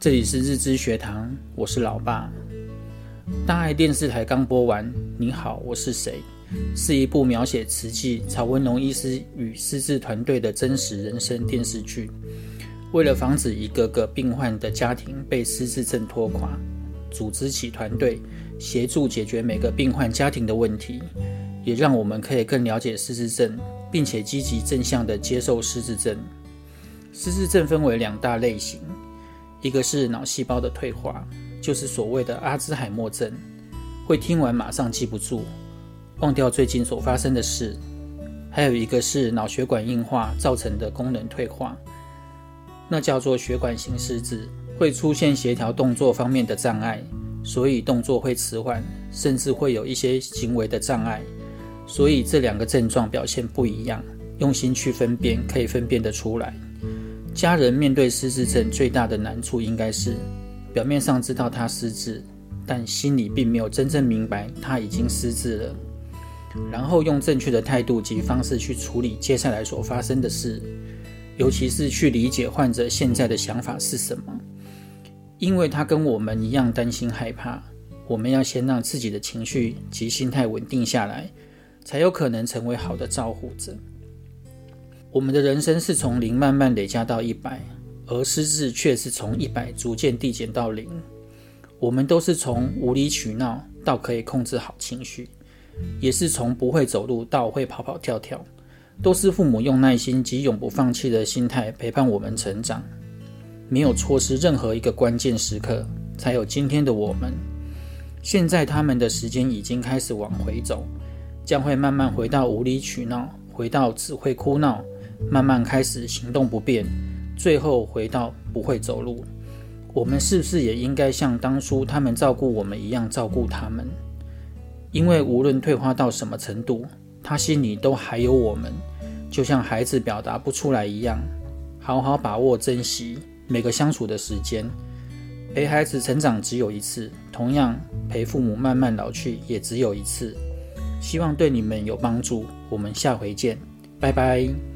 这里是日知学堂，我是老爸。大爱电视台刚播完《你好，我是谁》，是一部描写慈济曹文龙医师与失智团队的真实人生电视剧。为了防止一个个病患的家庭被失智症拖垮，组织起团队，协助解决每个病患家庭的问题，也让我们可以更了解失智症，并且积极正向的接受失智症。失智症分为两大类型。一个是脑细胞的退化，就是所谓的阿兹海默症，会听完马上记不住，忘掉最近所发生的事；还有一个是脑血管硬化造成的功能退化，那叫做血管型失智，会出现协调动作方面的障碍，所以动作会迟缓，甚至会有一些行为的障碍。所以这两个症状表现不一样，用心去分辨，可以分辨得出来。家人面对失智症最大的难处，应该是表面上知道他失智，但心里并没有真正明白他已经失智了。然后用正确的态度及方式去处理接下来所发生的事，尤其是去理解患者现在的想法是什么，因为他跟我们一样担心害怕。我们要先让自己的情绪及心态稳定下来，才有可能成为好的照护者。我们的人生是从零慢慢累加到一百，而失智却是从一百逐渐递减到零。我们都是从无理取闹到可以控制好情绪，也是从不会走路到会跑跑跳跳，都是父母用耐心及永不放弃的心态陪伴我们成长，没有错失任何一个关键时刻，才有今天的我们。现在他们的时间已经开始往回走，将会慢慢回到无理取闹，回到只会哭闹。慢慢开始行动不便，最后回到不会走路。我们是不是也应该像当初他们照顾我们一样照顾他们？因为无论退化到什么程度，他心里都还有我们，就像孩子表达不出来一样。好好把握、珍惜每个相处的时间。陪孩子成长只有一次，同样陪父母慢慢老去也只有一次。希望对你们有帮助。我们下回见，拜拜。